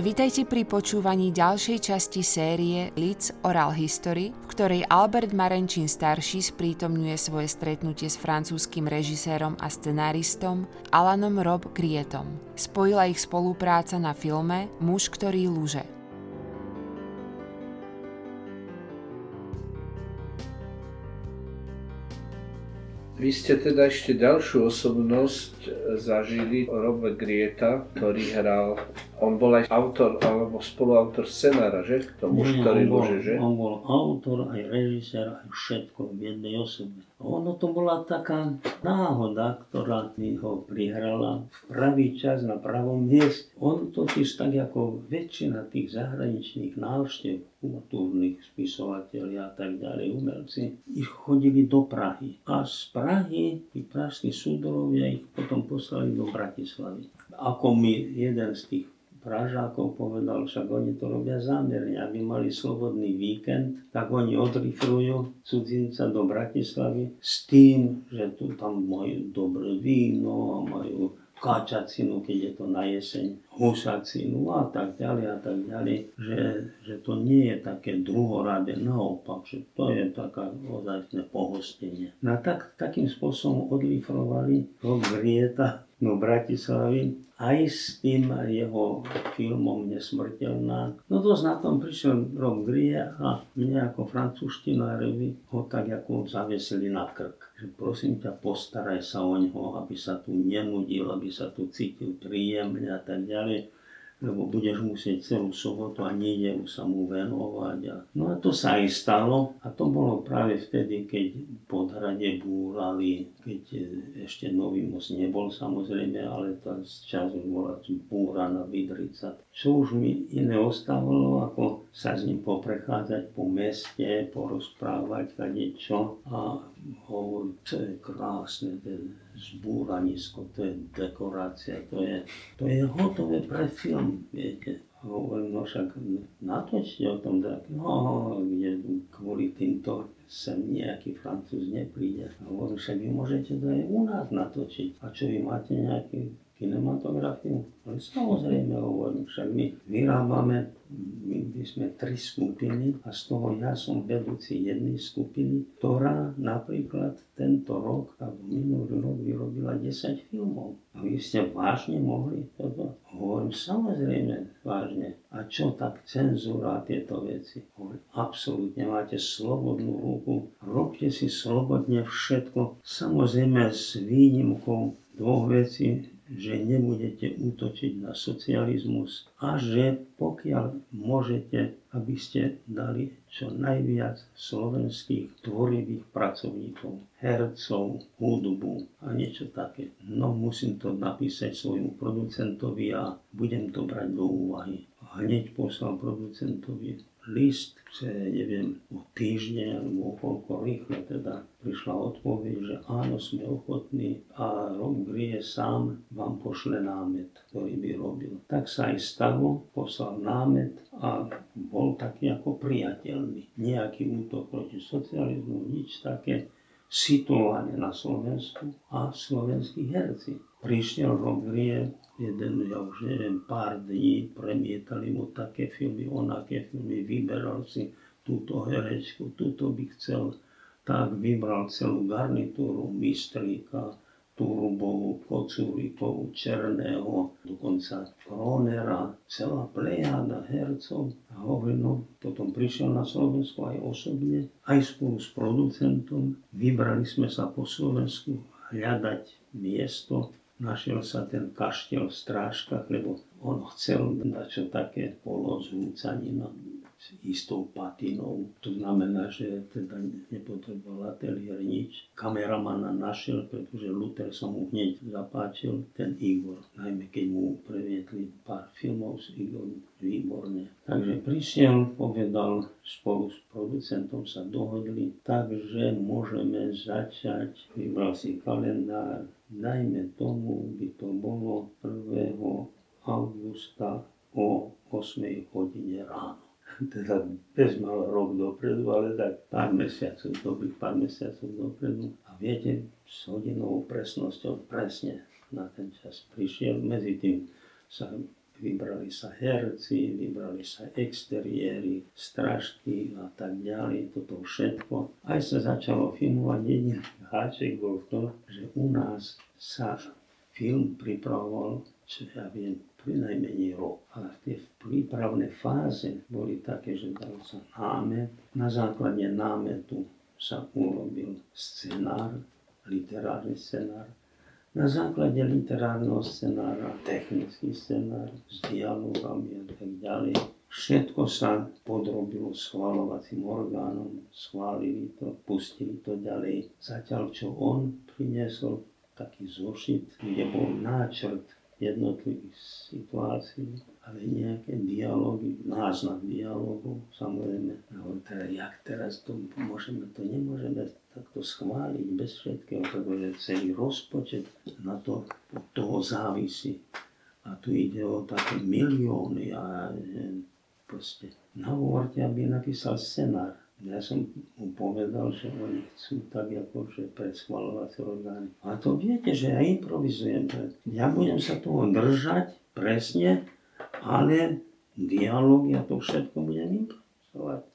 Vítajte pri počúvaní ďalšej časti série Leeds Oral History, v ktorej Albert Marenčín starší sprítomňuje svoje stretnutie s francúzským režisérom a scenáristom Alanom Rob Grietom. Spojila ich spolupráca na filme Muž, ktorý lúže. Vy ste teda ešte ďalšiu osobnosť zažili, Robert Grieta, ktorý hral, on bol aj autor alebo spoluautor scenára, že? K tomu, Nie, ktorý on bol, lúže, že? On bol autor, aj režisér, aj všetko v jednej osobe. Ono to bola taká náhoda, ktorá mi ho prihrala v pravý čas na pravom mieste. On totiž tak ako väčšina tých zahraničných návštev, kultúrnych spisovateľia a tak ďalej, umelci, ich chodili do Prahy. A z Prahy tí pražskí súdorovia ich potom poslali do Bratislavy. Ako mi jeden z tých Pražákov povedal, však oni to robia zámerne, aby mali slobodný víkend, tak oni odrifrujú cudzinca do Bratislavy s tým, že tu tam majú dobré víno a majú káčacinu, keď je to na jeseň, husacinu a tak ďalej a tak ďalej, že, že to nie je také druhoradé, naopak, že to je taká ozajstné pohostenie. No tak, takým spôsobom odlifrovali Rob Grieta do Bratislavy aj s tým jeho filmom Nesmrteľná. No dosť na tom prišiel Rob Grie a mne ako francúzštinárovi ho tak ako zavesili na krk. Že prosím ťa, postaraj sa o neho, aby sa tu nenudil, aby sa tu cítil príjemne a tak ďalej lebo budeš musieť celú sobotu a nedelu sa mu venovať. A... No a to sa aj stalo a to bolo práve vtedy, keď podhrade búrali, keď e, ešte nový most nebol samozrejme, ale tá čas už bola búra na Vidrica. Čo už mi iné ostávalo, ako sa s ním poprechádzať po meste, porozprávať kade čo a hovoriť, to je krásne, ten zbúranisko, to je dekorácia, to je, to je hotové pre film, viete. Hovorím, no však natočte o tom tak, no, kde kvôli týmto sem nejaký francúz nepríde. Hovorím, však vy môžete to aj u nás natočiť. A čo vy máte nejaký kinematografiu? Ale samozrejme hovorím, však my vyrábame, my by sme tri skupiny a z toho ja som vedúci jednej skupiny, ktorá napríklad tento rok alebo minulý rok vyrobila 10 filmov. A vy ste vážne mohli toto? Hovorím, samozrejme vážne. A čo tak cenzúra a tieto veci? Hovorím, absolútne máte slobodnú ruku, robte si slobodne všetko, samozrejme s výnimkou dvoch vecí, že nebudete útočiť na socializmus a že pokiaľ môžete, aby ste dali čo najviac slovenských tvorivých pracovníkov, hercov, hudbu a niečo také. No musím to napísať svojmu producentovi a budem to brať do úvahy. Hneď poslal producentovi list, neviem, o týždeň alebo o koľko rýchlo teda prišla odpoveď, že áno, sme ochotní a Rob Grie sám vám pošle námet, ktorý by robil. Tak sa aj stalo, poslal námet a bol taký ako priateľný. Nejaký útok proti socializmu, nič také situovanie na Slovensku a slovenskí herci. Prišiel Rob Grie, jeden, ja už neviem, pár dní, premietali mu také filmy, onaké filmy, vyberal si túto herečku, túto by chcel, tak vybral celú garnitúru, Mistríka, Turbovú, Kocúrikovú, Černého, dokonca Kronera, celá plejada hercov. A hovorí, no, potom prišiel na Slovensku aj osobne, aj spolu s producentom. Vybrali sme sa po Slovensku hľadať miesto, našiel sa ten kaštiel v strážkach, lebo on chcel čo také polozvúcanina s istou patinou. To znamená, že teda nepotreboval ateliér nič. Kameramana našiel, pretože Luther sa mu hneď zapáčil, ten Igor. Najmä keď mu previetli pár filmov s Igorom, výborne. Takže prišiel, povedal, spolu s producentom sa dohodli, takže môžeme začať. Vybral si kalendár, Dajme tomu, by to bolo 1. augusta o 8 hodine ráno. Teda bez mal rok dopredu, ale tak pár mesiacov, dobrých pár mesiacov dopredu. A viete, s hodinovou presnosťou presne na ten čas prišiel. Medzi tým sa vybrali sa herci, vybrali sa exteriéry, stražky a tak ďalej, toto všetko. Aj sa začalo filmovať, jediný háček bol to, že u nás sa film pripravoval, čo ja viem, najmenej rok. Ale tie prípravné fáze boli také, že dal sa námet. Na základe námetu sa urobil scenár, literárny scenár, na základe literárneho scenára, technický scenár s dialogami a tak ďalej. Všetko sa podrobilo schvalovacím orgánom, schválili to, pustili to ďalej. Zatiaľ, čo on priniesol taký zošit, kde bol náčrt jednotlivých situácií, ale nejaké dialógy, náznak dialógu, samozrejme, no, teda, jak teraz to môžeme, to nemôžeme takto schváliť bez všetkého, pretože celý rozpočet na to od toho závisí. A tu ide o také milióny a proste na úvorte, aby napísal scenár. Ja som mu povedal, že oni chcú tak ako že schvalovacie orgány. A to viete, že ja improvizujem. Ja budem sa toho držať presne, ale dialog, ja to všetko budem improvizovať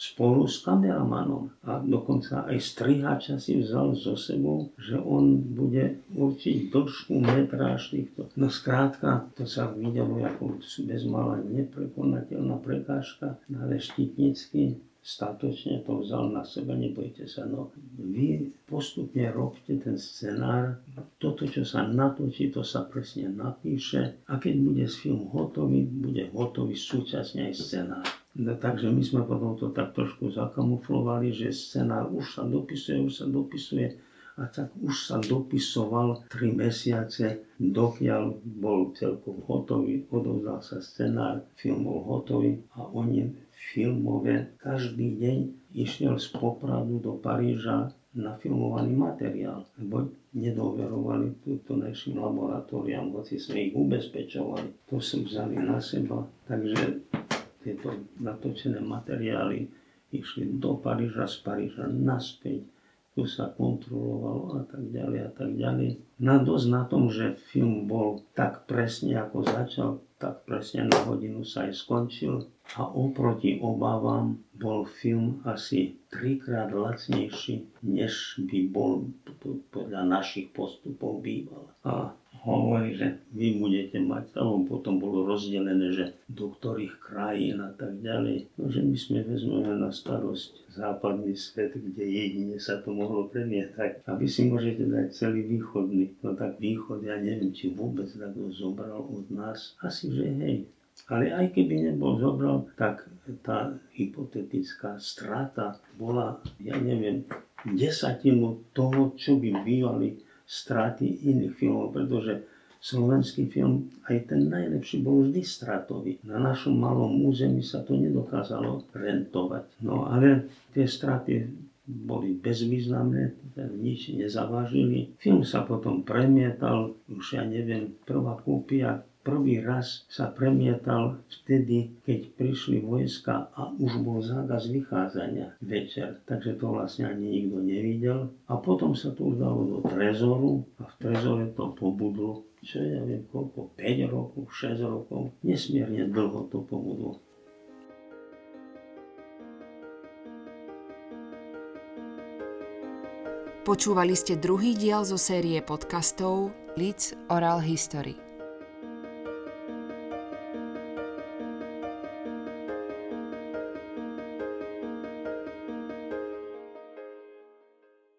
spolu s kameramanom. A dokonca aj strihača si vzal so sebou, že on bude určiť dĺžku metráž týchto. No skrátka, to sa videlo ako bezmala neprekonateľná prekážka, ale štítnicky statočne to vzal na seba, nebojte sa. No, vy postupne robte ten scenár, toto, čo sa natočí, to sa presne napíše a keď bude film hotový, bude hotový súčasne aj scenár. No, takže my sme potom to tak trošku zakamuflovali, že scenár už sa dopisuje, už sa dopisuje a tak už sa dopisoval 3 mesiace, dokiaľ bol celkom hotový, odovzdal sa scenár, film bol hotový a oni filmové každý deň išiel z Popradu do Paríža na filmovaný materiál, lebo nedoverovali túto našim laboratóriám, hoci sme ich ubezpečovali. To som vzali na seba, takže tieto natočené materiály išli do Paríža, z Paríža naspäť tu sa kontrolovalo a tak ďalej a tak ďalej. Na dosť na tom, že film bol tak presne ako začal, tak presne na hodinu sa aj skončil a oproti obávam bol film asi trikrát lacnejší, než by bol podľa našich postupov býval. A hovorí, že vy budete mať, alebo potom bolo rozdelené, že do ktorých krajín a tak ďalej. No, že my sme vezmeme na starosť západný svet, kde jedine sa to mohlo premietať. A vy si môžete dať celý východný. No tak východ, ja neviem, či vôbec takto zobral od nás. Asi, že hej. Ale aj keby nebol zobral, tak tá hypotetická strata bola, ja neviem, desatinu toho, čo by bývali straty iných filmov, pretože slovenský film, aj ten najlepší, bol vždy stratový. Na našom malom území sa to nedokázalo rentovať. No ale tie straty boli bezvýznamné, nič nezavážili. Film sa potom premietal, už ja neviem, prvá kópia prvý raz sa premietal vtedy, keď prišli vojska a už bol zákaz vychádzania večer. Takže to vlastne ani nikto nevidel. A potom sa to už do trezoru a v trezore to pobudlo, čo ja viem koľko, 5 rokov, 6 rokov. Nesmierne dlho to pobudlo. Počúvali ste druhý diel zo série podcastov Leeds Oral History.